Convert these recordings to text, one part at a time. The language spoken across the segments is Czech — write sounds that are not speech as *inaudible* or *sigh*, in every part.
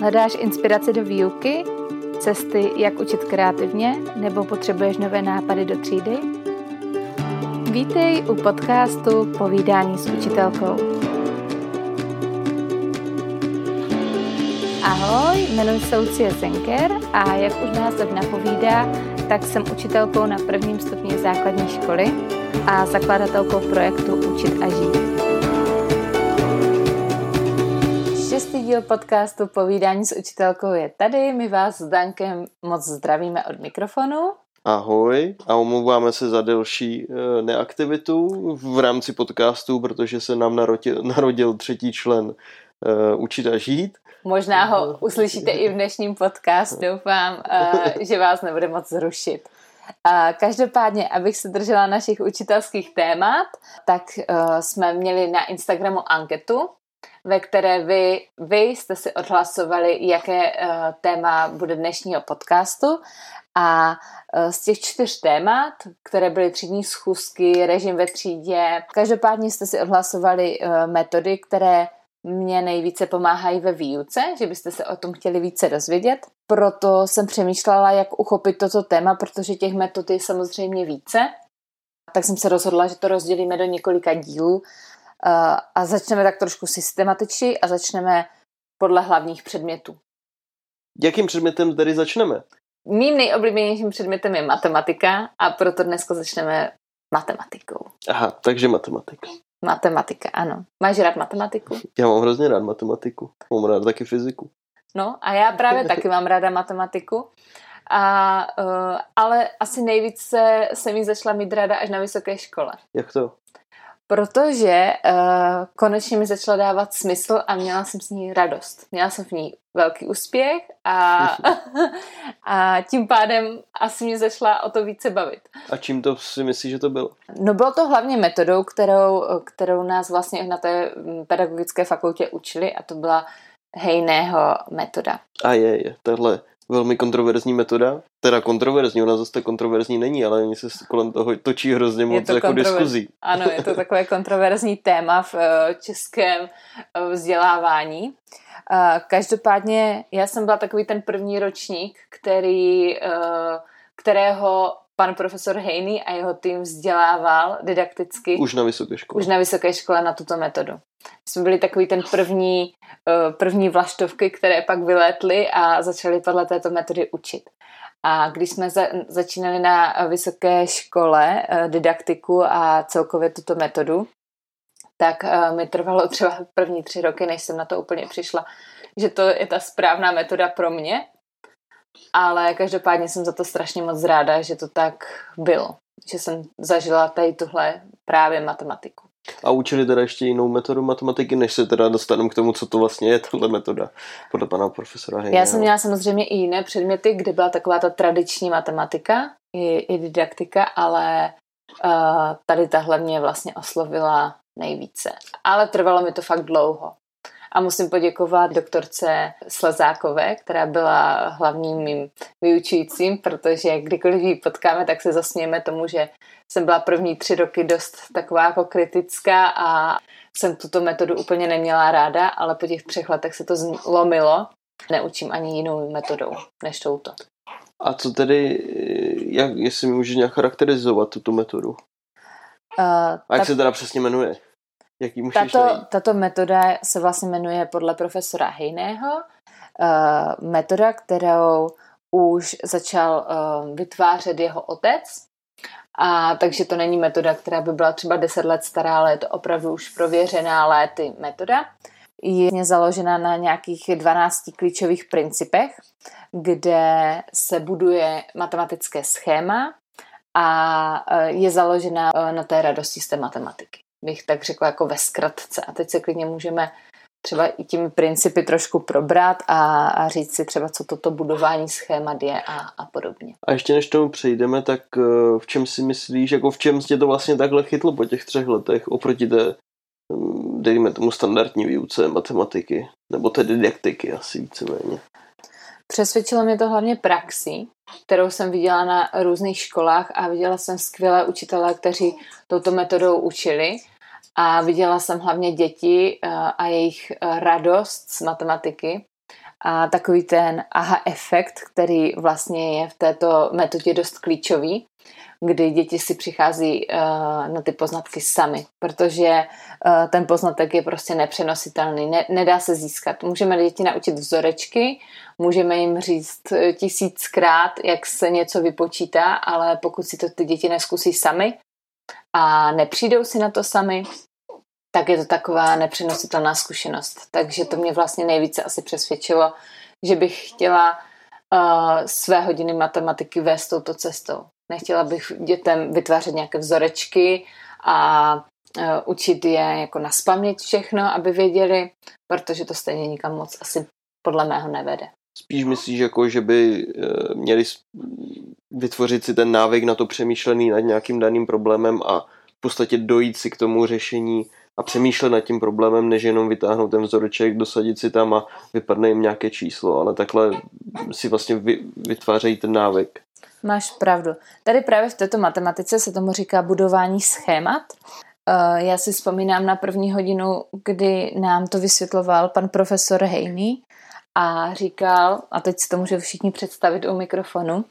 Hledáš inspiraci do výuky, cesty, jak učit kreativně, nebo potřebuješ nové nápady do třídy? Vítej u podcastu Povídání s učitelkou. Ahoj, jmenuji se Lucie Zenker a jak už název napovídá, tak jsem učitelkou na prvním stupni základní školy a zakladatelkou projektu Učit a žít. Díl podcastu Povídání s učitelkou je tady. My vás s Dankem moc zdravíme od mikrofonu. Ahoj a omlouváme se za delší e, neaktivitu v rámci podcastu, protože se nám narodil, narodil třetí člen e, Učit a žít. Možná ho uslyšíte i v dnešním podcastu. Doufám, e, že vás nebude moc zrušit. Každopádně, abych se držela našich učitelských témat, tak jsme měli na Instagramu anketu, ve které vy, vy jste si odhlasovali, jaké uh, téma bude dnešního podcastu a uh, z těch čtyř témat, které byly třídní schůzky, režim ve třídě, každopádně jste si odhlasovali uh, metody, které mě nejvíce pomáhají ve výuce, že byste se o tom chtěli více dozvědět. Proto jsem přemýšlela, jak uchopit toto téma, protože těch metod je samozřejmě více. Tak jsem se rozhodla, že to rozdělíme do několika dílů a začneme tak trošku systematičtěji a začneme podle hlavních předmětů. Jakým předmětem tedy začneme? Mým nejoblíbenějším předmětem je matematika a proto dneska začneme matematikou. Aha, takže matematika. Matematika, ano. Máš rád matematiku? *laughs* Já mám hrozně rád matematiku. Mám rád taky fyziku. No a já právě *laughs* taky mám ráda matematiku. A, uh, ale asi nejvíce jsem ji začala mít ráda až na vysoké škole. Jak to? Protože uh, konečně mi začala dávat smysl a měla jsem s ní radost. Měla jsem v ní velký úspěch a, *laughs* a tím pádem asi mě začala o to více bavit. A čím to si myslíš, že to bylo? No bylo to hlavně metodou, kterou, kterou nás vlastně na té pedagogické fakultě učili a to byla Hejného metoda. A je, je, tohle velmi kontroverzní metoda. Teda kontroverzní, ona zase kontroverzní není, ale oni se kolem toho točí hrozně moc jako diskuzí. Ano, je to takové kontroverzní téma v eh, českém eh, vzdělávání. Eh, každopádně já jsem byla takový ten první ročník, který, kterého pan profesor Hejný a jeho tým vzdělával didakticky. Už na vysoké škole. Už na vysoké škole na tuto metodu. Jsme byli takový ten první, eh, první vlaštovky, které pak vylétly a začali podle této metody učit. A když jsme za, začínali na vysoké škole eh, didaktiku a celkově tuto metodu, tak eh, mi trvalo *laughs* třeba první tři roky, než jsem na to úplně přišla, že to je ta správná metoda pro mě, ale každopádně jsem za to strašně moc ráda, že to tak bylo. Že jsem zažila tady tuhle právě matematiku. A učili teda ještě jinou metodu matematiky, než se teda dostaneme k tomu, co to vlastně je, tahle metoda, podle pana profesora Hejna. Já jsem měla samozřejmě i jiné předměty, kde byla taková ta tradiční matematika, i, i didaktika, ale uh, tady tahle mě vlastně oslovila nejvíce. Ale trvalo mi to fakt dlouho. A musím poděkovat doktorce Slezákové, která byla hlavním mým vyučujícím, protože kdykoliv ji potkáme, tak se zasmějeme tomu, že jsem byla první tři roky dost taková jako kritická a jsem tuto metodu úplně neměla ráda, ale po těch třech letech se to zlomilo. Neučím ani jinou metodou než touto. A co tedy, jak, jestli můžeš nějak charakterizovat tuto metodu? Uh, a jak tak... se teda přesně jmenuje? Jaký tato, tato metoda se vlastně jmenuje podle profesora Hejného. Uh, metoda, kterou už začal uh, vytvářet jeho otec. A takže to není metoda, která by byla třeba 10 let stará, ale je to opravdu už prověřená léty metoda. Je založena na nějakých 12 klíčových principech, kde se buduje matematické schéma a je založena na té radosti z té matematiky bych tak řekla jako ve zkratce. A teď se klidně můžeme třeba i těmi principy trošku probrat a, a říct si třeba, co toto budování schémat je a, a podobně. A ještě než tomu přejdeme, tak eh, v čem si myslíš, jako v čem tě to vlastně takhle chytlo po těch třech letech oproti té, hm, dejme tomu standardní výuce matematiky, nebo té didaktiky asi víceméně? Přesvědčilo mě to hlavně praxí, kterou jsem viděla na různých školách a viděla jsem skvělé učitele, kteří touto metodou učili. A viděla jsem hlavně děti eh, a jejich eh, radost z matematiky A takový ten aha efekt, který vlastně je v této metodě dost klíčový, kdy děti si přichází uh, na ty poznatky sami, protože uh, ten poznatek je prostě nepřenositelný, ne, nedá se získat. Můžeme děti naučit vzorečky, můžeme jim říct tisíckrát, jak se něco vypočítá, ale pokud si to ty děti neskusí sami a nepřijdou si na to sami, tak je to taková nepřenositelná zkušenost. Takže to mě vlastně nejvíce asi přesvědčilo, že bych chtěla uh, své hodiny matematiky vést touto cestou. Nechtěla bych dětem vytvářet nějaké vzorečky a uh, učit je jako naspamět všechno, aby věděli, protože to stejně nikam moc asi podle mého nevede. Spíš myslíš, jako, že by uh, měli vytvořit si ten návyk na to přemýšlený nad nějakým daným problémem a v podstatě dojít si k tomu řešení a přemýšlet nad tím problémem, než jenom vytáhnout ten vzoreček, dosadit si tam a vypadne jim nějaké číslo, ale takhle si vlastně vytvářejí ten návyk. Máš pravdu. Tady právě v této matematice se tomu říká budování schémat. Eh, já si vzpomínám na první hodinu, kdy nám to vysvětloval pan profesor Hejný a říkal, a teď si to může všichni představit u mikrofonu,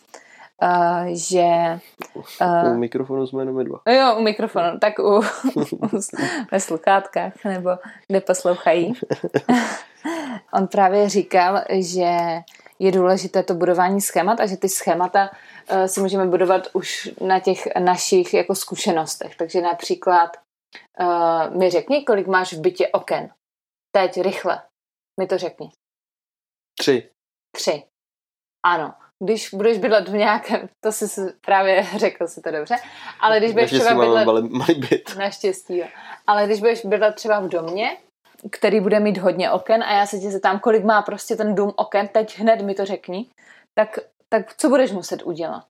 uh, že... Uh, u mikrofonu jsme jenom dva. Jo, u mikrofonu, tak u, *laughs* ve sluchátkách, nebo kde poslouchají. *laughs* On právě říkal, že je důležité to budování schémat a že ty schémata uh, si můžeme budovat už na těch našich jako zkušenostech. Takže například uh, mi řekni, kolik máš v bytě oken. Teď, rychle. Mi to řekni. Tři. Tři. Ano když budeš bydlet v nějakém, to si právě *laughs* řekl si to dobře, ale když budeš třeba bydlet... Malý, malý byt. Naštěstí, jo. Ale když budeš bydlet třeba v domě, který bude mít hodně oken a já se tě zeptám, kolik má prostě ten dům oken, teď hned mi to řekni, tak, tak co budeš muset udělat?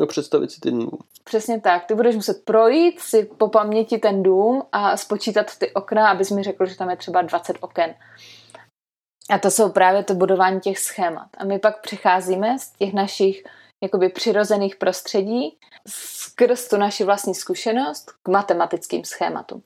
No představit si ten dům. Přesně tak. Ty budeš muset projít si po paměti ten dům a spočítat ty okna, abys mi řekl, že tam je třeba 20 oken. A to jsou právě to budování těch schémat. A my pak přicházíme z těch našich jakoby přirozených prostředí skrz tu naši vlastní zkušenost k matematickým schématům.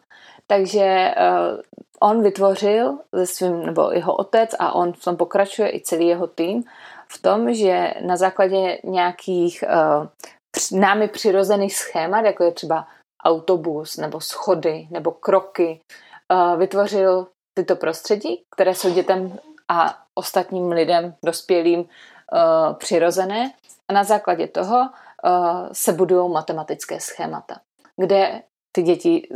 Takže uh, on vytvořil ze svým, nebo jeho otec a on v tom pokračuje i celý jeho tým v tom, že na základě nějakých uh, námi přirozených schémat, jako je třeba autobus nebo schody nebo kroky, uh, vytvořil tyto prostředí, které jsou dětem a ostatním lidem, dospělým, uh, přirozené. A na základě toho uh, se budují matematické schémata, kde ty děti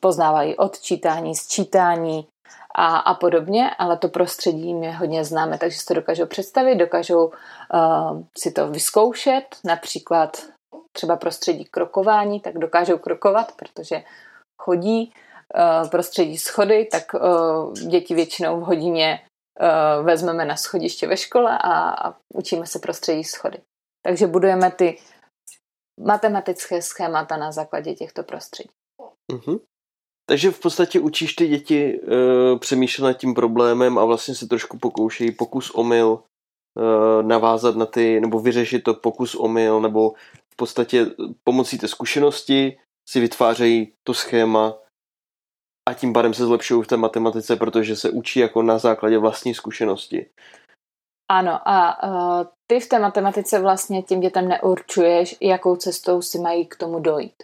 poznávají odčítání, sčítání a, a podobně, ale to prostředí jim je hodně známe, takže si to dokážou představit, dokážou uh, si to vyzkoušet, například třeba prostředí krokování, tak dokážou krokovat, protože chodí, uh, prostředí schody, tak uh, děti většinou v hodině uh, vezmeme na schodiště ve škole a, a učíme se prostředí schody. Takže budujeme ty matematické schémata na základě těchto prostředí. Uh-huh. Takže v podstatě učíš ty děti uh, přemýšlet nad tím problémem a vlastně se trošku pokoušejí pokus omyl uh, navázat na ty, nebo vyřešit to pokus omyl, nebo v podstatě pomocí té zkušenosti si vytvářejí to schéma a tím pádem se zlepšují v té matematice, protože se učí jako na základě vlastní zkušenosti. Ano, a uh, ty v té matematice vlastně tím dětem neurčuješ, jakou cestou si mají k tomu dojít.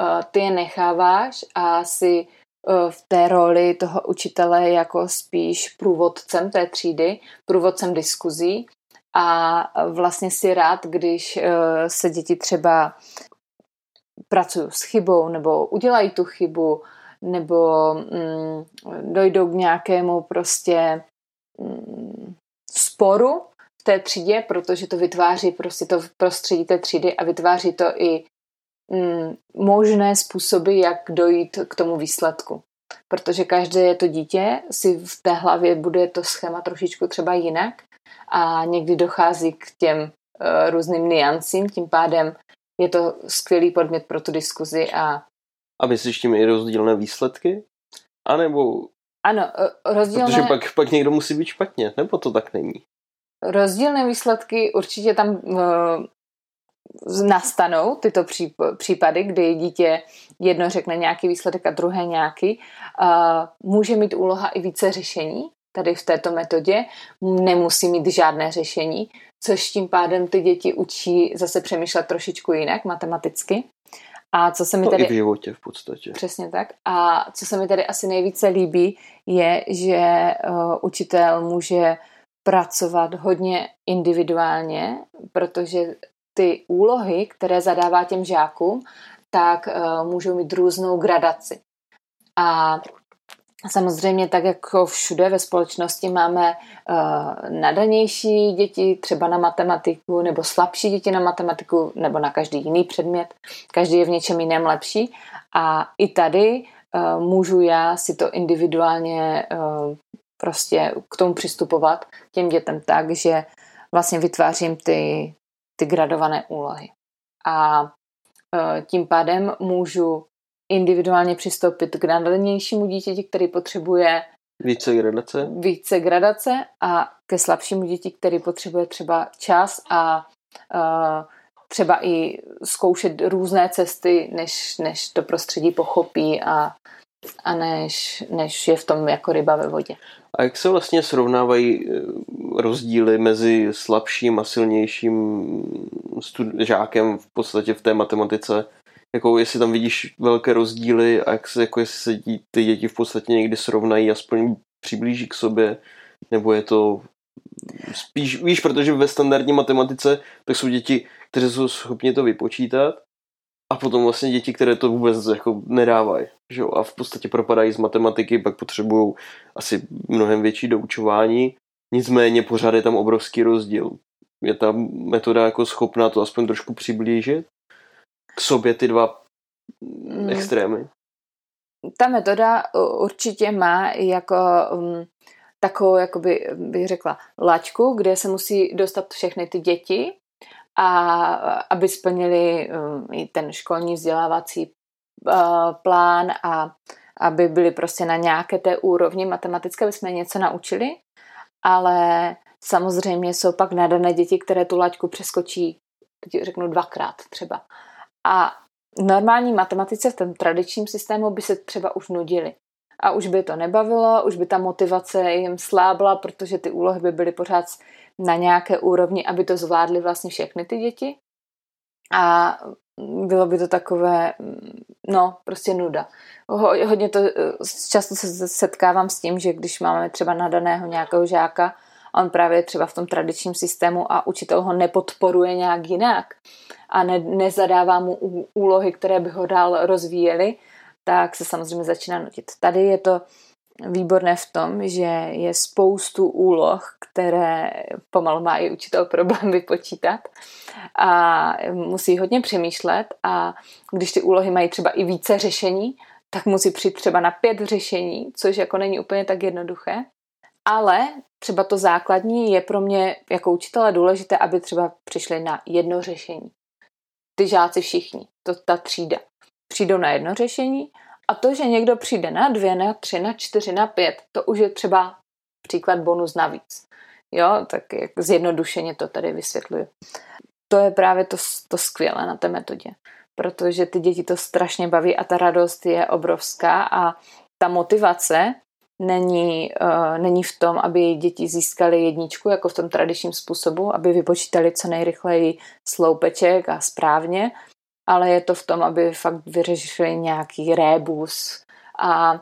Uh, ty je necháváš a si uh, v té roli toho učitele jako spíš průvodcem té třídy, průvodcem diskuzí a vlastně si rád, když se děti třeba pracují s chybou nebo udělají tu chybu, nebo mm, dojdou k nějakému prostě mm, sporu v té třídě, protože to vytváří prostě to prostředí té třídy a vytváří to i mm, možné způsoby, jak dojít k tomu výsledku. Protože každé to dítě si v té hlavě bude to schéma trošičku třeba jinak a někdy dochází k těm uh, různým niancím, tím pádem je to skvělý podmět pro tu diskuzi a a myslíš tím i rozdílné výsledky? A nebo... Ano, e, rozdílné... Protože pak, pak někdo musí být špatně, nebo to tak není? Rozdílné výsledky určitě tam uh, nastanou, tyto případy, kdy dítě jedno řekne nějaký výsledek a druhé nějaký. Uh, může mít úloha i více řešení, tady v této metodě, nemusí mít žádné řešení, což tím pádem ty děti učí zase přemýšlet trošičku jinak matematicky. A co se mi tady... No i v životě v podstatě. Přesně tak. A co se mi tady asi nejvíce líbí, je, že uh, učitel může pracovat hodně individuálně, protože ty úlohy, které zadává těm žákům, tak uh, můžou mít různou gradaci. A Samozřejmě tak jako všude ve společnosti máme uh, nadanější děti třeba na matematiku nebo slabší děti na matematiku nebo na každý jiný předmět. Každý je v něčem jiném lepší a i tady uh, můžu já si to individuálně uh, prostě k tomu přistupovat těm dětem tak, že vlastně vytvářím ty, ty gradované úlohy. A tím pádem můžu individuálně přistoupit k nadanějšímu dítěti, který potřebuje více gradace. více gradace a ke slabšímu děti, který potřebuje třeba čas a uh, třeba i zkoušet různé cesty, než, než to prostředí pochopí a, a než, než je v tom jako ryba ve vodě. A jak se vlastně srovnávají e, rozdíly mezi slabším a silnějším stud- žákem v podstatě v té matematice jako jestli tam vidíš velké rozdíly a jak se, jako jestli se ty děti v podstatě někdy srovnají, aspoň přiblíží k sobě, nebo je to spíš, víš, protože ve standardní matematice tak jsou děti, které jsou schopni to vypočítat a potom vlastně děti, které to vůbec jako nedávají, že jo, a v podstatě propadají z matematiky, pak potřebují asi mnohem větší doučování, nicméně pořád je tam obrovský rozdíl. Je ta metoda jako schopná to aspoň trošku přiblížit? K sobě ty dva mm. extrémy? Ta metoda určitě má jako um, takovou, jakoby, bych řekla, laťku, kde se musí dostat všechny ty děti, a aby splnili um, i ten školní vzdělávací uh, plán a aby byli prostě na nějaké té úrovni matematické, aby jsme něco naučili, ale samozřejmě jsou pak nadané děti, které tu laťku přeskočí, teď řeknu dvakrát třeba. A normální matematice v tom tradičním systému by se třeba už nudili. A už by to nebavilo, už by ta motivace jim slábla, protože ty úlohy by byly pořád na nějaké úrovni, aby to zvládly vlastně všechny ty děti. A bylo by to takové, no, prostě nuda. Hodně to, často se setkávám s tím, že když máme třeba nadaného nějakého žáka, on právě třeba v tom tradičním systému a učitel ho nepodporuje nějak jinak a ne, nezadává mu úlohy, které by ho dál rozvíjely, tak se samozřejmě začíná nutit. Tady je to výborné v tom, že je spoustu úloh, které pomalu má i učitel problém *laughs* vypočítat a musí hodně přemýšlet a když ty úlohy mají třeba i více řešení, tak musí přijít třeba na pět řešení, což jako není úplně tak jednoduché. Ale třeba to základní je pro mě jako učitele důležité, aby třeba přišli na jedno řešení. Ty žáci všichni, to ta třída. Přijdou na jedno řešení a to, že někdo přijde na dvě, na tři, na čtyři, na pět, to už je třeba příklad bonus navíc. Jo, tak jak zjednodušeně to tady vysvětluju. To je právě to, to skvělé na té metodě, protože ty děti to strašně baví a ta radost je obrovská a ta motivace není, uh, není v tom, aby děti získaly jedničku, jako v tom tradičním způsobu, aby vypočítali co nejrychleji sloupeček a správně, ale je to v tom, aby fakt vyřešili nějaký rébus a uh,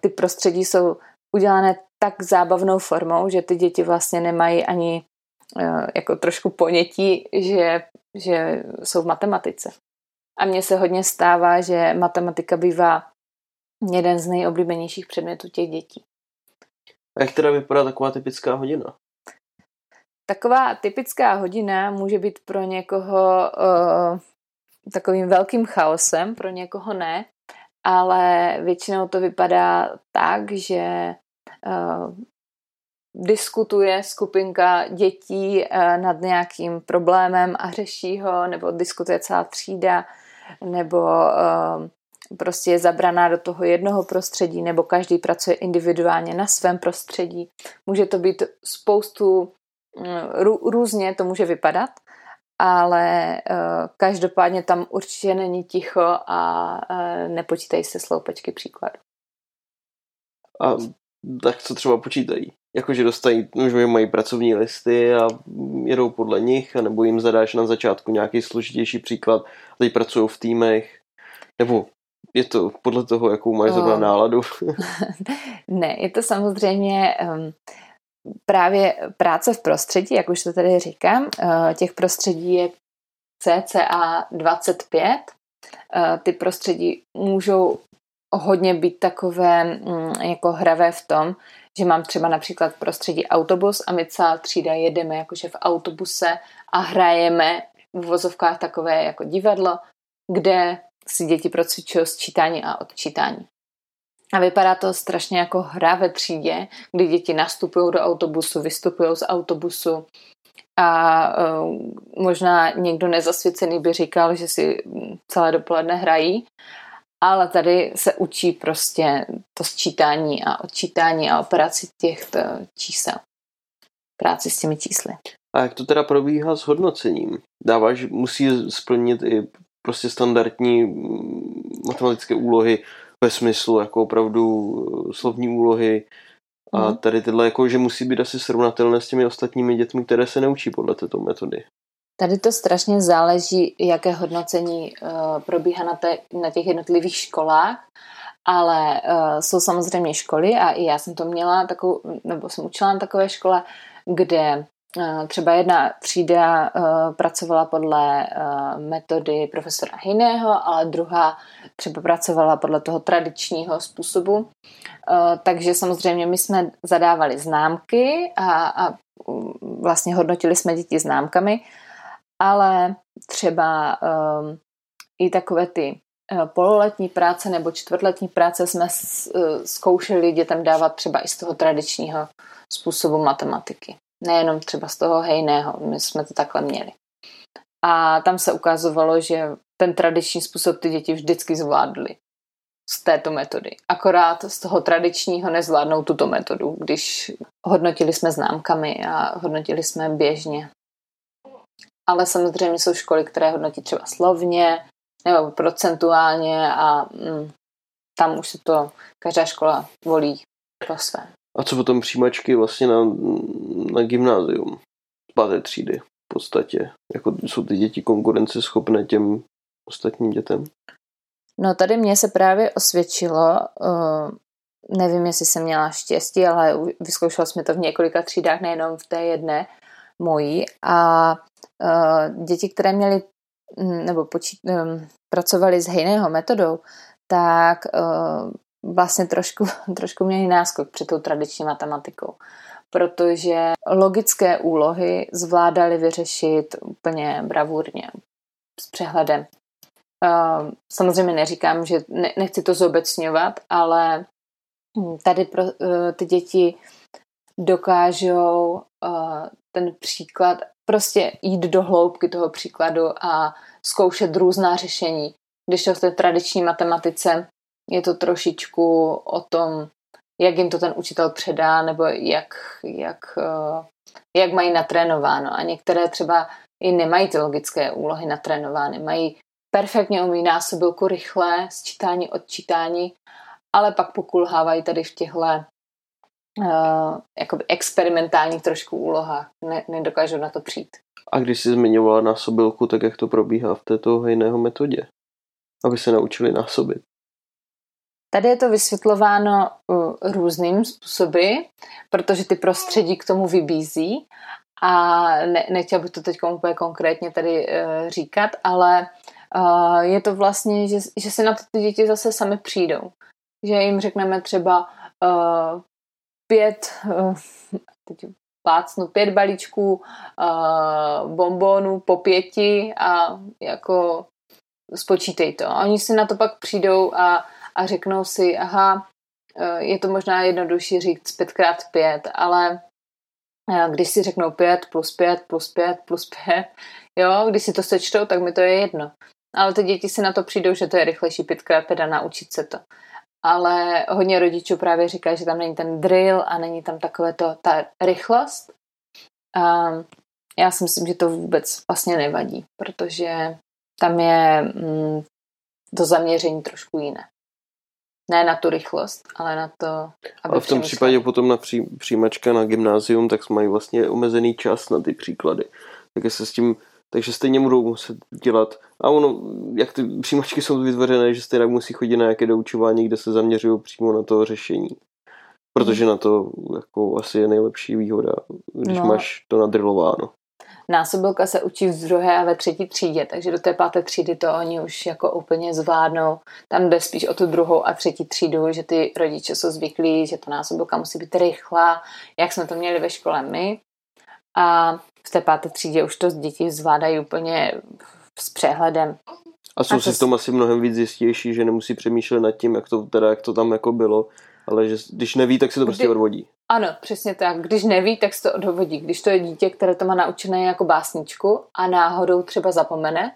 ty prostředí jsou udělané tak zábavnou formou, že ty děti vlastně nemají ani uh, jako trošku ponětí, že, že jsou v matematice. A mně se hodně stává, že matematika bývá jeden z nejoblíbenějších předmětů těch dětí. A jak teda vypadá taková typická hodina? Taková typická hodina může být pro někoho uh, takovým velkým chaosem, pro někoho ne, ale většinou to vypadá tak, že uh, diskutuje skupinka dětí uh, nad nějakým problémem a řeší ho, nebo diskutuje celá třída, nebo uh, prostě je zabraná do toho jednoho prostředí nebo každý pracuje individuálně na svém prostředí. Může to být spoustu, mm, různě to může vypadat, ale uh, každopádně tam určitě není ticho a uh, nepočítají se sloupečky příkladu. A tak co třeba počítají? Jakože dostají, že mají pracovní listy a jedou podle nich, anebo jim zadáš na začátku nějaký složitější příklad teď pracují v týmech, nebo je to podle toho, jakou mají zrovna oh. náladu? *laughs* ne, je to samozřejmě um, právě práce v prostředí, jak už to tady říkám, uh, těch prostředí je cca 25. Uh, ty prostředí můžou hodně být takové um, jako hravé v tom, že mám třeba například v prostředí autobus a my celá třída jedeme jakože v autobuse a hrajeme v vozovkách takové jako divadlo, kde si děti procvičují sčítání a odčítání. A vypadá to strašně jako hra ve třídě, kdy děti nastupují do autobusu, vystupují z autobusu a uh, možná někdo nezasvěcený by říkal, že si celé dopoledne hrají, ale tady se učí prostě to sčítání a odčítání a operaci těch čísel. Práci s těmi čísly. A jak to teda probíhá s hodnocením? Dáváš, musí splnit i prostě standardní mm, matematické úlohy ve smyslu jako opravdu eh, slovní úlohy a mm. tady tyhle jako, že musí být asi srovnatelné s těmi ostatními dětmi, které se neučí podle této metody. Tady to strašně záleží, jaké hodnocení uh, probíhá na, te, na těch jednotlivých školách, ale uh, jsou samozřejmě školy a i já jsem to měla takovou, nebo jsem učila na takové škole, kde třeba jedna třída eh, pracovala podle eh, metody profesora Hiného, ale druhá třeba pracovala podle toho tradičního způsobu. Takže samozřejmě my jsme zadávali známky a, a mm, vlastně hodnotili jsme děti známkami, ale třeba i takové ty pololetní práce nebo čtvrtletní práce jsme zkoušeli dětem dávat třeba i z toho tradičního způsobu matematiky. Nejenom třeba z toho hejného, my jsme to takhle měli. A tam se ukazovalo, že ten tradiční způsob ty děti vždycky zvládly z této metody. Akorát z toho tradičního nezvládnou tuto metodu, když hodnotili jsme známkami a hodnotili jsme běžně. Ale samozřejmě jsou školy, které hodnotí třeba slovně nebo procentuálně a mm, tam už se to každá škola volí po svém. A co potom přijímačky vlastně na, na gymnázium, páté třídy v podstatě? Jako jsou ty děti konkurenceschopné těm ostatním dětem? No tady mě se právě osvědčilo, uh, nevím, jestli jsem měla štěstí, ale vyzkoušela jsme to v několika třídách, nejenom v té jedné mojí. A uh, děti, které měly mm, nebo počít, um, pracovali s hejného metodou, tak uh, vlastně trošku, *laughs* trošku měli náskok před tou tradiční matematikou, protože logické úlohy zvládali vyřešit úplně bravurně, s přehledem. Samozřejmě neříkám, že nechci to zobecňovat, ale tady pro e, ty děti dokážou e, ten příklad prostě jít do hloubky toho příkladu a zkoušet různá řešení. Když to v té tradiční matematice je to trošičku o tom, jak jim to ten učitel předá, nebo jak, jak, eh, jak mají natrénováno. A některé třeba i nemají ty logické úlohy natrénovány. Mají perfektně umí násobilku rychle, sčítání, odčítání, ale pak pokulhávají tady v těchto uh, jakoby experimentálních trošku úlohách. Ne, nedokážou na to přijít. A když jsi zmiňovala násobilku, tak jak to probíhá v této hejného metodě? Aby se naučili násobit. Tady je to vysvětlováno uh, různým způsoby, protože ty prostředí k tomu vybízí a ne, nechtěl bych to teď úplně konkrétně tady uh, říkat, ale uh, je to vlastně, že, že se na to ty děti zase sami přijdou. Že jim řekneme třeba uh, pět, teď plácnu pět balíčků uh, bombónů po pěti a jako spočítej to. A oni si na to pak přijdou a a řeknou si, aha, eh, je to možná jednodušší říct 5x5, ale eh, když si řeknou 5 plus 5 plus 5 plus 5, *laughs* jo, když si to sečtou, tak mi to je jedno. Ale ty děti si na to přijdou, že to je rychlejší 5x5 a naučit se to. Ale hodně rodičů právě říká, že tam není ten drill a není tam takové to, ta rychlost. A já si myslím, že to vůbec vlastně nevadí, protože tam je mm, to zaměření trošku jiné. Ne na tu rychlost, ale na to, aby Ale v tom případě potom na pří, přijímačka na gymnázium, tak mají vlastně omezený čas na ty příklady. Tak se s tím, takže stejně budou muset dělat. A ono, jak ty přijímačky jsou vytvořené, že stejně musí chodit na nějaké doučování, kde se zaměřují přímo na to řešení. Protože na to jako asi je nejlepší výhoda, když no. máš to nadrilováno. Násobilka se učí v druhé a ve třetí třídě, takže do té páté třídy to oni už jako úplně zvládnou. Tam jde spíš o tu druhou a třetí třídu, že ty rodiče jsou zvyklí, že ta násobilka musí být rychlá, jak jsme to měli ve škole my. A v té páté třídě už to děti zvládají úplně s přehledem. A jsou a si v tom asi mnohem víc jistější, že nemusí přemýšlet nad tím, jak to, teda, jak to tam jako bylo, ale že když neví, tak si to prostě odvodí. Ano, přesně tak. Když neví, tak se to odvodí. Když to je dítě, které to má naučené jako básničku a náhodou třeba zapomene,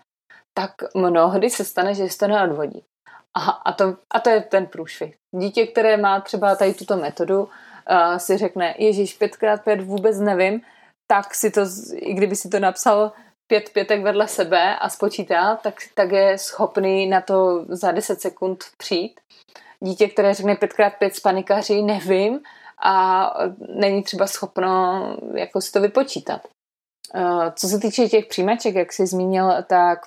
tak mnohdy se stane, že se to neodvodí. Aha, a to, a to je ten průšvih. Dítě, které má třeba tady tuto metodu, uh, si řekne, Ježíš, pětkrát pět vůbec nevím, tak si to, i kdyby si to napsal pět pětek vedle sebe a spočítá, tak, tak je schopný na to za 10 sekund přijít. Dítě, které řekne pětkrát pět z panikaří, nevím, a není třeba schopno jako si to vypočítat. Eh, co se týče těch přijímaček, jak jsi zmínil, tak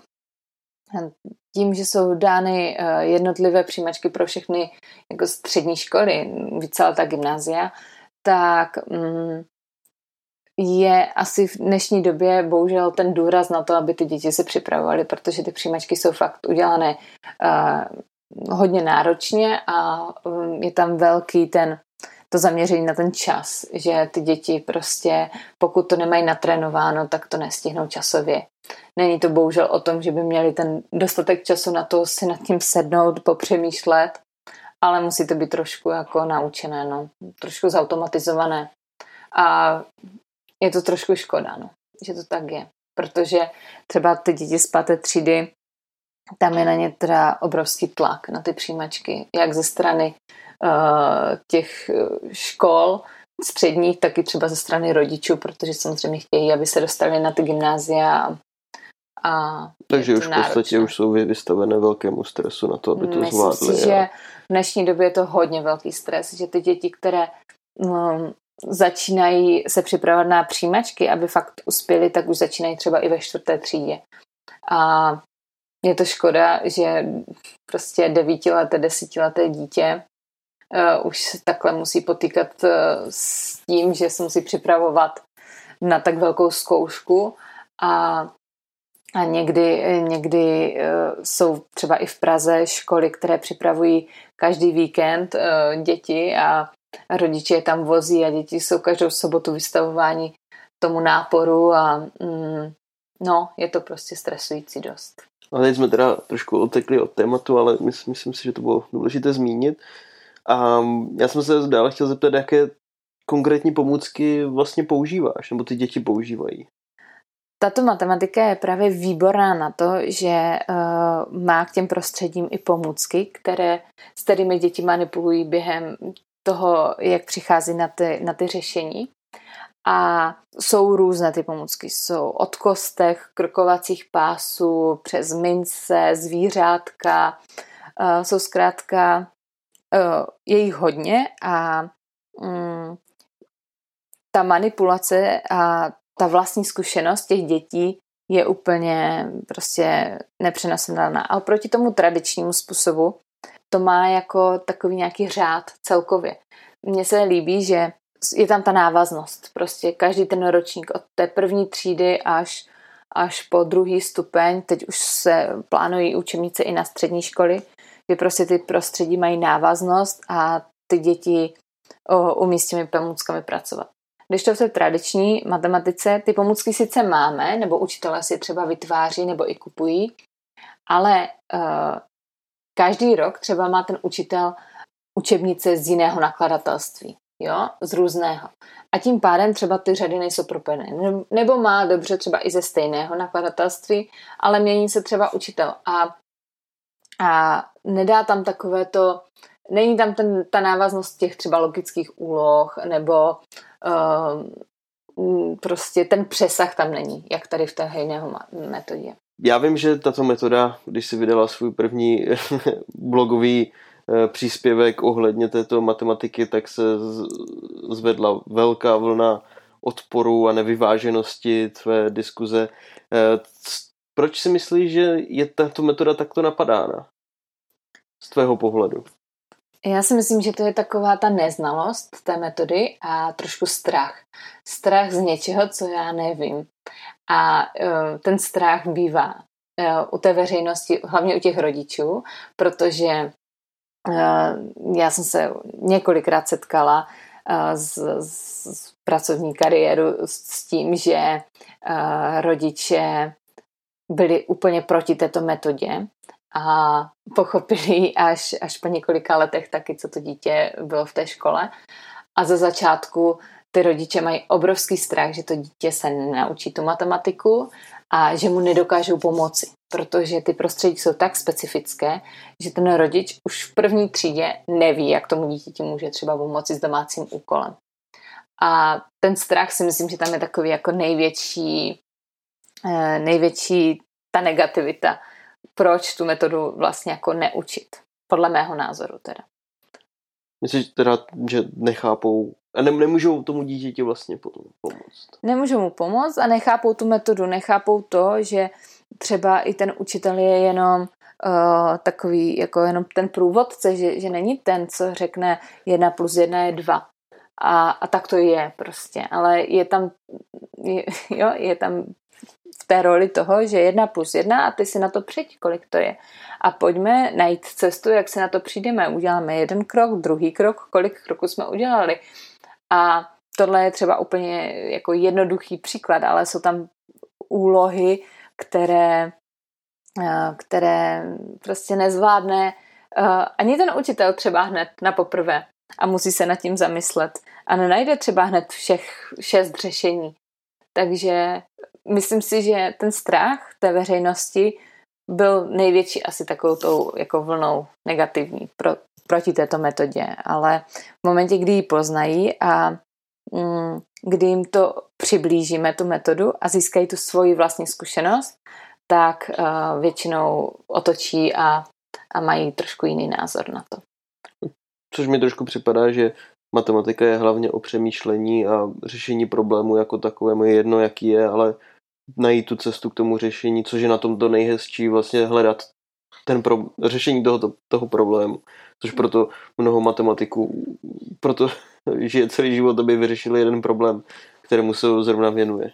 tím, že jsou dány eh, jednotlivé přijímačky pro všechny jako střední školy, celá ta gymnázia, tak mm, je asi v dnešní době bohužel ten důraz na to, aby ty děti se připravovaly, protože ty přijímačky jsou fakt udělané uh, hodně náročně a um, je tam velký ten to zaměření na ten čas, že ty děti prostě, pokud to nemají natrénováno, tak to nestihnou časově. Není to bohužel o tom, že by měli ten dostatek času na to si nad tím sednout, popřemýšlet, ale musí to být trošku jako naučené, no. trošku zautomatizované. A je to trošku škoda, no, že to tak je. Protože třeba ty děti z páté třídy, tam je na ně teda obrovský tlak na ty přijímačky, jak ze strany uh, těch eh, škol středních, tak i třeba ze strany rodičů, protože samozřejmě chtějí, aby se dostali na ty gymnázia a Takže už v podstatě už jsou vystavené velkému stresu na to, aby to Myslím zvládli. Si, že v dnešní době je to hodně velký stres, že ty děti, které um, začínají se připravovat na přijímačky, aby fakt uspěli, tak už začínají třeba i ve čtvrté třídě. A je to škoda, že prostě devítileté, desítileté dítě uh, už takhle musí potýkat uh, s tím, že se musí připravovat na tak velkou zkoušku a, a někdy, někdy uh, jsou třeba i v Praze školy, které připravují každý víkend uh, děti a rodiče je tam vozí a děti jsou každou sobotu vystavováni tomu náporu a mm, no, je to prostě stresující dost. A teď jsme teda trošku otekli od tématu, ale myslím, myslím si, že to bylo důležité zmínit. A já jsem se dále chtěl zeptat, jaké konkrétní pomůcky vlastně používáš, nebo ty děti používají. Tato matematika je právě výborná na to, že uh, má k těm prostředím i pomůcky, které, s kterými děti manipulují během toho, jak přichází na ty, na ty řešení. A jsou různé ty pomůcky. Jsou od kostech, krokovacích pásů, přes mince, zvířátka. Uh, jsou zkrátka, uh, je jich hodně a um, ta manipulace a ta vlastní zkušenost těch dětí je úplně prostě nepřenositelná. A oproti tomu tradičnímu způsobu to má jako takový nějaký řád celkově. Mně se líbí, že je tam ta návaznost. Prostě každý ten ročník od té první třídy až, až po druhý stupeň, teď už se plánují učebnice i na střední školy, že prostě ty prostředí mají návaznost a ty děti o, umí s těmi pomůckami pracovat. Když to v té tradiční matematice, ty pomůcky sice máme, nebo učitelé si třeba vytváří nebo i kupují, ale uh, každý rok třeba má ten učitel učebnice z jiného nakladatelství, jo, z různého. A tím pádem třeba ty řady nejsou propojené. Nebo má dobře třeba i ze stejného nakladatelství, ale mění se třeba učitel. A, a nedá tam takové to, není tam ten, ta návaznost těch třeba logických úloh, nebo uh, prostě ten přesah tam není, jak tady v té hejného metodě. Já vím, že tato metoda, když si vydala svůj první *laughs* blogový příspěvek ohledně této matematiky, tak se zvedla velká vlna odporu a nevyváženosti tvé diskuze. Proč si myslíš, že je tato metoda takto napadána? Z tvého pohledu. Já si myslím, že to je taková ta neznalost té metody a trošku strach. Strach z něčeho, co já nevím. A uh, ten strach bývá u té veřejnosti, hlavně u těch rodičů, protože já jsem se několikrát setkala z, z, z pracovní kariéru s tím, že rodiče byli úplně proti této metodě a pochopili až, až po několika letech taky, co to dítě bylo v té škole. A za začátku ty rodiče mají obrovský strach, že to dítě se naučí tu matematiku a že mu nedokážou pomoci, protože ty prostředí jsou tak specifické, že ten rodič už v první třídě neví, jak tomu dítěti může třeba pomoci s domácím úkolem. A ten strach si myslím, že tam je takový jako největší, eh, největší ta negativita, proč tu metodu vlastně jako neučit. Podle mého názoru teda. Myslíš teda, že nechápou a ne, nemůžou tomu dítěti vlastně potom pomoct? Nemůžou mu pomoct a nechápou tu metodu, nechápou to, že třeba i ten učitel je jenom uh, takový, jako jenom ten průvodce, že, že není ten, co řekne jedna plus jedna je dva. A, a tak to je prostě, ale je tam, je, jo, je tam v té roli toho, že jedna plus jedna a ty si na to přijď, kolik to je. A pojďme najít cestu, jak se na to přijdeme. Uděláme jeden krok, druhý krok, kolik kroků jsme udělali. A tohle je třeba úplně jako jednoduchý příklad, ale jsou tam úlohy, které, eh, které prostě nezvládne eh, ani ten učitel třeba hned na poprvé a musí se nad tím zamyslet a nenajde třeba hned všech šest řešení. Takže myslím si, že ten strach té veřejnosti byl největší asi takovou tou jako vlnou negativní pro, proti této metodě, ale v momentě, kdy ji poznají a mm, kdy jim to přiblížíme, tu metodu a získají tu svoji vlastní zkušenost, tak uh, většinou otočí a, a mají trošku jiný názor na to. Což mi trošku připadá, že matematika je hlavně o přemýšlení a řešení problému jako takovému je jedno, jaký je, ale najít tu cestu k tomu řešení, což je na tom to nejhezčí, vlastně hledat ten pro, řešení tohoto, toho problému. Což proto mnoho matematiků, proto *laughs* žije celý život, aby vyřešili jeden problém, kterému se zrovna věnuje.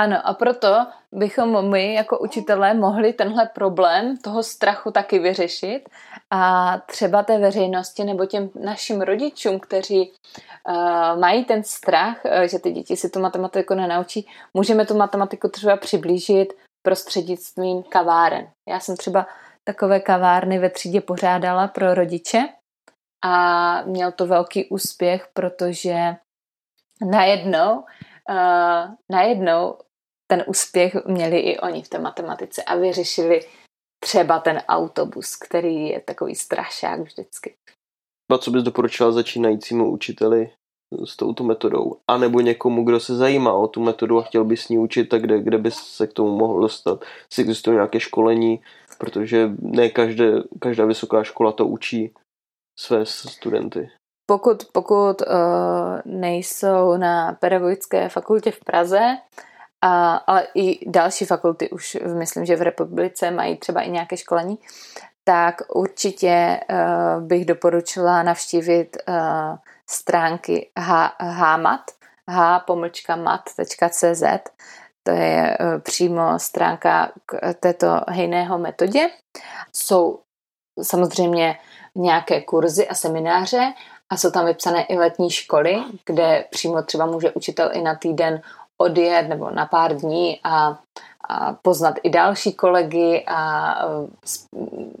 Ano, a proto bychom my jako učitelé mohli tenhle problém toho strachu taky vyřešit a třeba té veřejnosti nebo těm našim rodičům, kteří uh, mají ten strach, uh, že ty děti si tu matematiku nenaučí, můžeme tu matematiku třeba přiblížit prostřednictvím kaváren. Já jsem třeba takové kavárny ve třídě pořádala pro rodiče a měl to velký úspěch, protože najednou, uh, najednou ten úspěch měli i oni v té matematice a vyřešili třeba ten autobus, který je takový strašák vždycky. A co bys doporučila začínajícímu učiteli s touto metodou? A nebo někomu, kdo se zajímá o tu metodu a chtěl by s ní učit, tak kde, kde bys se k tomu mohl dostat? Jestli existuje nějaké školení, protože ne každé, každá vysoká škola to učí své studenty. Pokud, pokud uh, nejsou na pedagogické fakultě v Praze, a, ale i další fakulty už myslím, že v republice mají třeba i nějaké školení, tak určitě uh, bych doporučila navštívit uh, stránky h, hmat, h-mat.cz. To je uh, přímo stránka k této hejného metodě. Jsou samozřejmě nějaké kurzy a semináře a jsou tam vypsané i letní školy, kde přímo třeba může učitel i na týden odjet nebo na pár dní a, a poznat i další kolegy a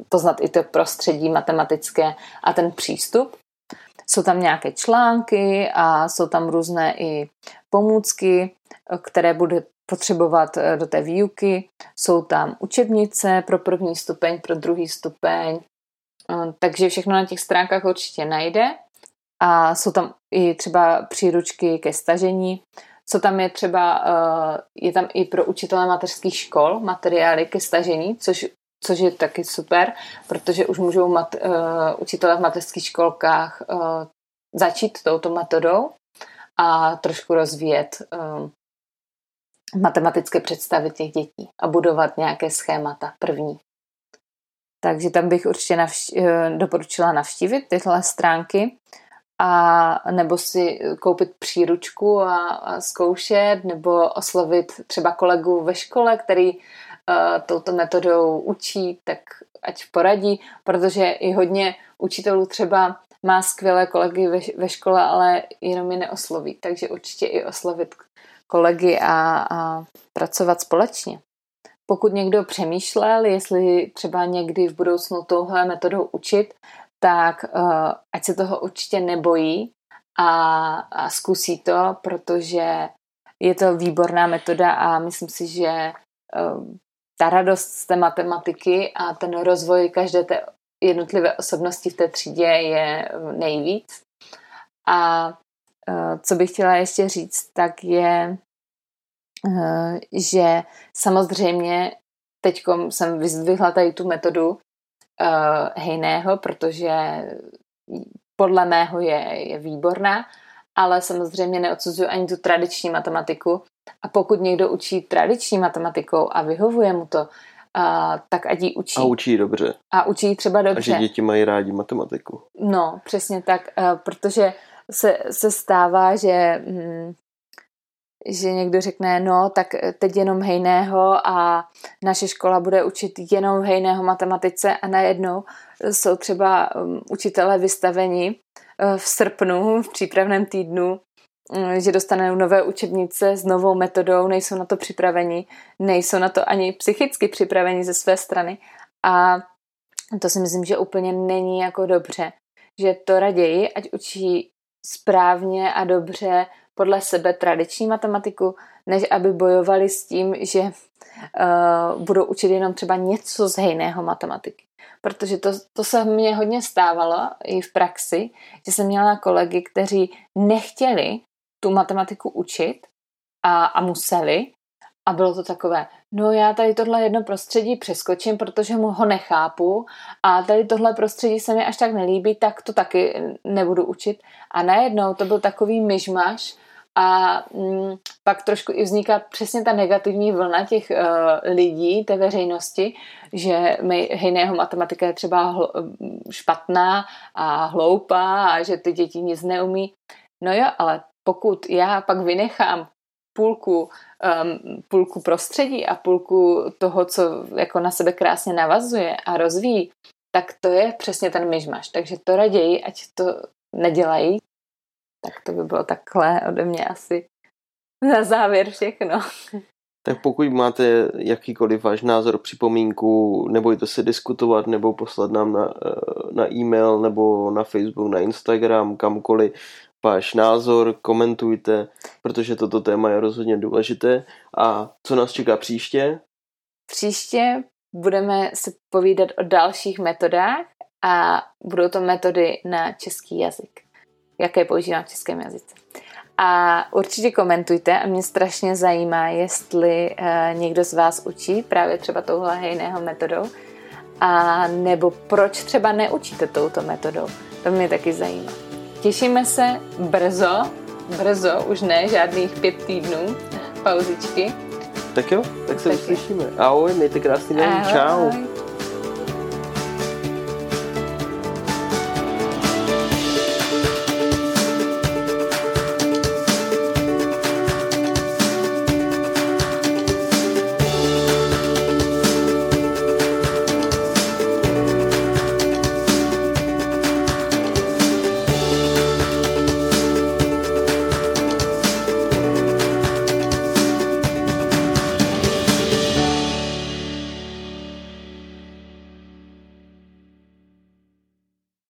poznat i to prostředí matematické a ten přístup. Jsou tam nějaké články a jsou tam různé i pomůcky, které bude potřebovat e, do té výuky. Jsou tam učebnice pro první stupeň, pro druhý stupeň. E, takže všechno na těch stránkách určitě najde. A jsou tam i třeba příručky ke stažení, co tam je třeba, eh, je tam i pro učitele mateřských škol materiály ke stažení, což což je taky super, protože už můžou mat, uh, učitelé v mateřských školkách uh, začít touto metodou a trošku rozvíjet uh, matematické představy těch dětí a budovat nějaké schémata první. Takže tam bych určitě navš- doporučila navštívit tyhle stránky a nebo si koupit příručku a, a zkoušet, nebo oslovit třeba kolegu ve škole, který uh, touto metodou učí, tak ať poradí, protože i hodně učitelů třeba má skvělé kolegy ve, ve škole, ale jenom je neosloví. Takže určitě i oslovit kolegy a, a pracovat společně. Pokud někdo přemýšlel, jestli třeba někdy v budoucnu touhle metodou učit, tak uh, ať se toho určitě nebojí a, a zkusí to, protože je to výborná metoda a myslím si, že uh, ta radost z té matematiky a ten rozvoj každé té jednotlivé osobnosti v té třídě je nejvíc. A uh, co bych chtěla ještě říct, tak je, uh, že samozřejmě teď jsem vyzdvihla tady tu metodu, uh, hejného, protože podle mého je, je výborná, ale samozřejmě neodsuzuju ani tu tradiční matematiku. A pokud někdo učí tradiční matematikou a vyhovuje mu to, uh, tak ať ji učí. A učí dobře. A učí třeba dobře. A že děti mají rádi matematiku. No, přesně tak, uh, protože se, se stává, že hm, že někdo řekne, no tak teď jenom hejného a naše škola bude učit jenom hejného matematice a najednou jsou třeba um, učitelé vystaveni uh, v srpnu, v přípravném týdnu, um, že dostanou nové učebnice s novou metodou, nejsou na to připraveni, nejsou na to ani psychicky připraveni ze své strany. A to si myslím, že úplně není jako dobře, že to raději, ať učí správně a dobře podle sebe tradiční matematiku, než aby bojovali s tím, že uh, budou učit jenom třeba něco z hejného matematiky. Protože to, to se mně hodně stávalo i v praxi, že jsem měla kolegy, kteří nechtěli tu matematiku učit a, a museli. A bylo to takové, no já tady tohle jedno prostředí přeskočím, protože mu ho nechápu a tady tohle prostředí se mi až tak nelíbí, tak to taky nebudu učit. A najednou to byl takový myšmaš, a mm, pak trošku i vzniká přesně ta negativní vlna těch uh, lidí, té veřejnosti, že hejného matematika je třeba hl, špatná a hloupá a že ty děti nic neumí. No jo, ale pokud já pak vynechám půlku, um, půlku prostředí a půlku toho, co jako na sebe krásně navazuje a rozvíjí, tak to je přesně ten myšmaš. Takže to raději, ať to nedělají, tak to by bylo takhle ode mě asi na závěr všechno. Tak pokud máte jakýkoliv váš názor, připomínku, nebojte se diskutovat nebo poslat nám na, eh, na e-mail nebo na Facebook, na Instagram, kamkoliv váš názor, komentujte, protože toto téma je rozhodně důležité. A co nás čeká příště? Příště budeme se povídat o dalších metodách a budou to metody na český jazyk jaké používám v českém jazyce. A určitě komentujte a mě strašně zajímá, jestli uh, někdo z vás učí právě třeba touhle hejného metodou a nebo proč třeba neučíte touto metodou. To mě taky zajímá. Těšíme se brzo, brzo, už ne, žádných pět týdnů pauzičky. Tak jo, tak se uslyšíme. Ahoj, mějte krásný den, čau.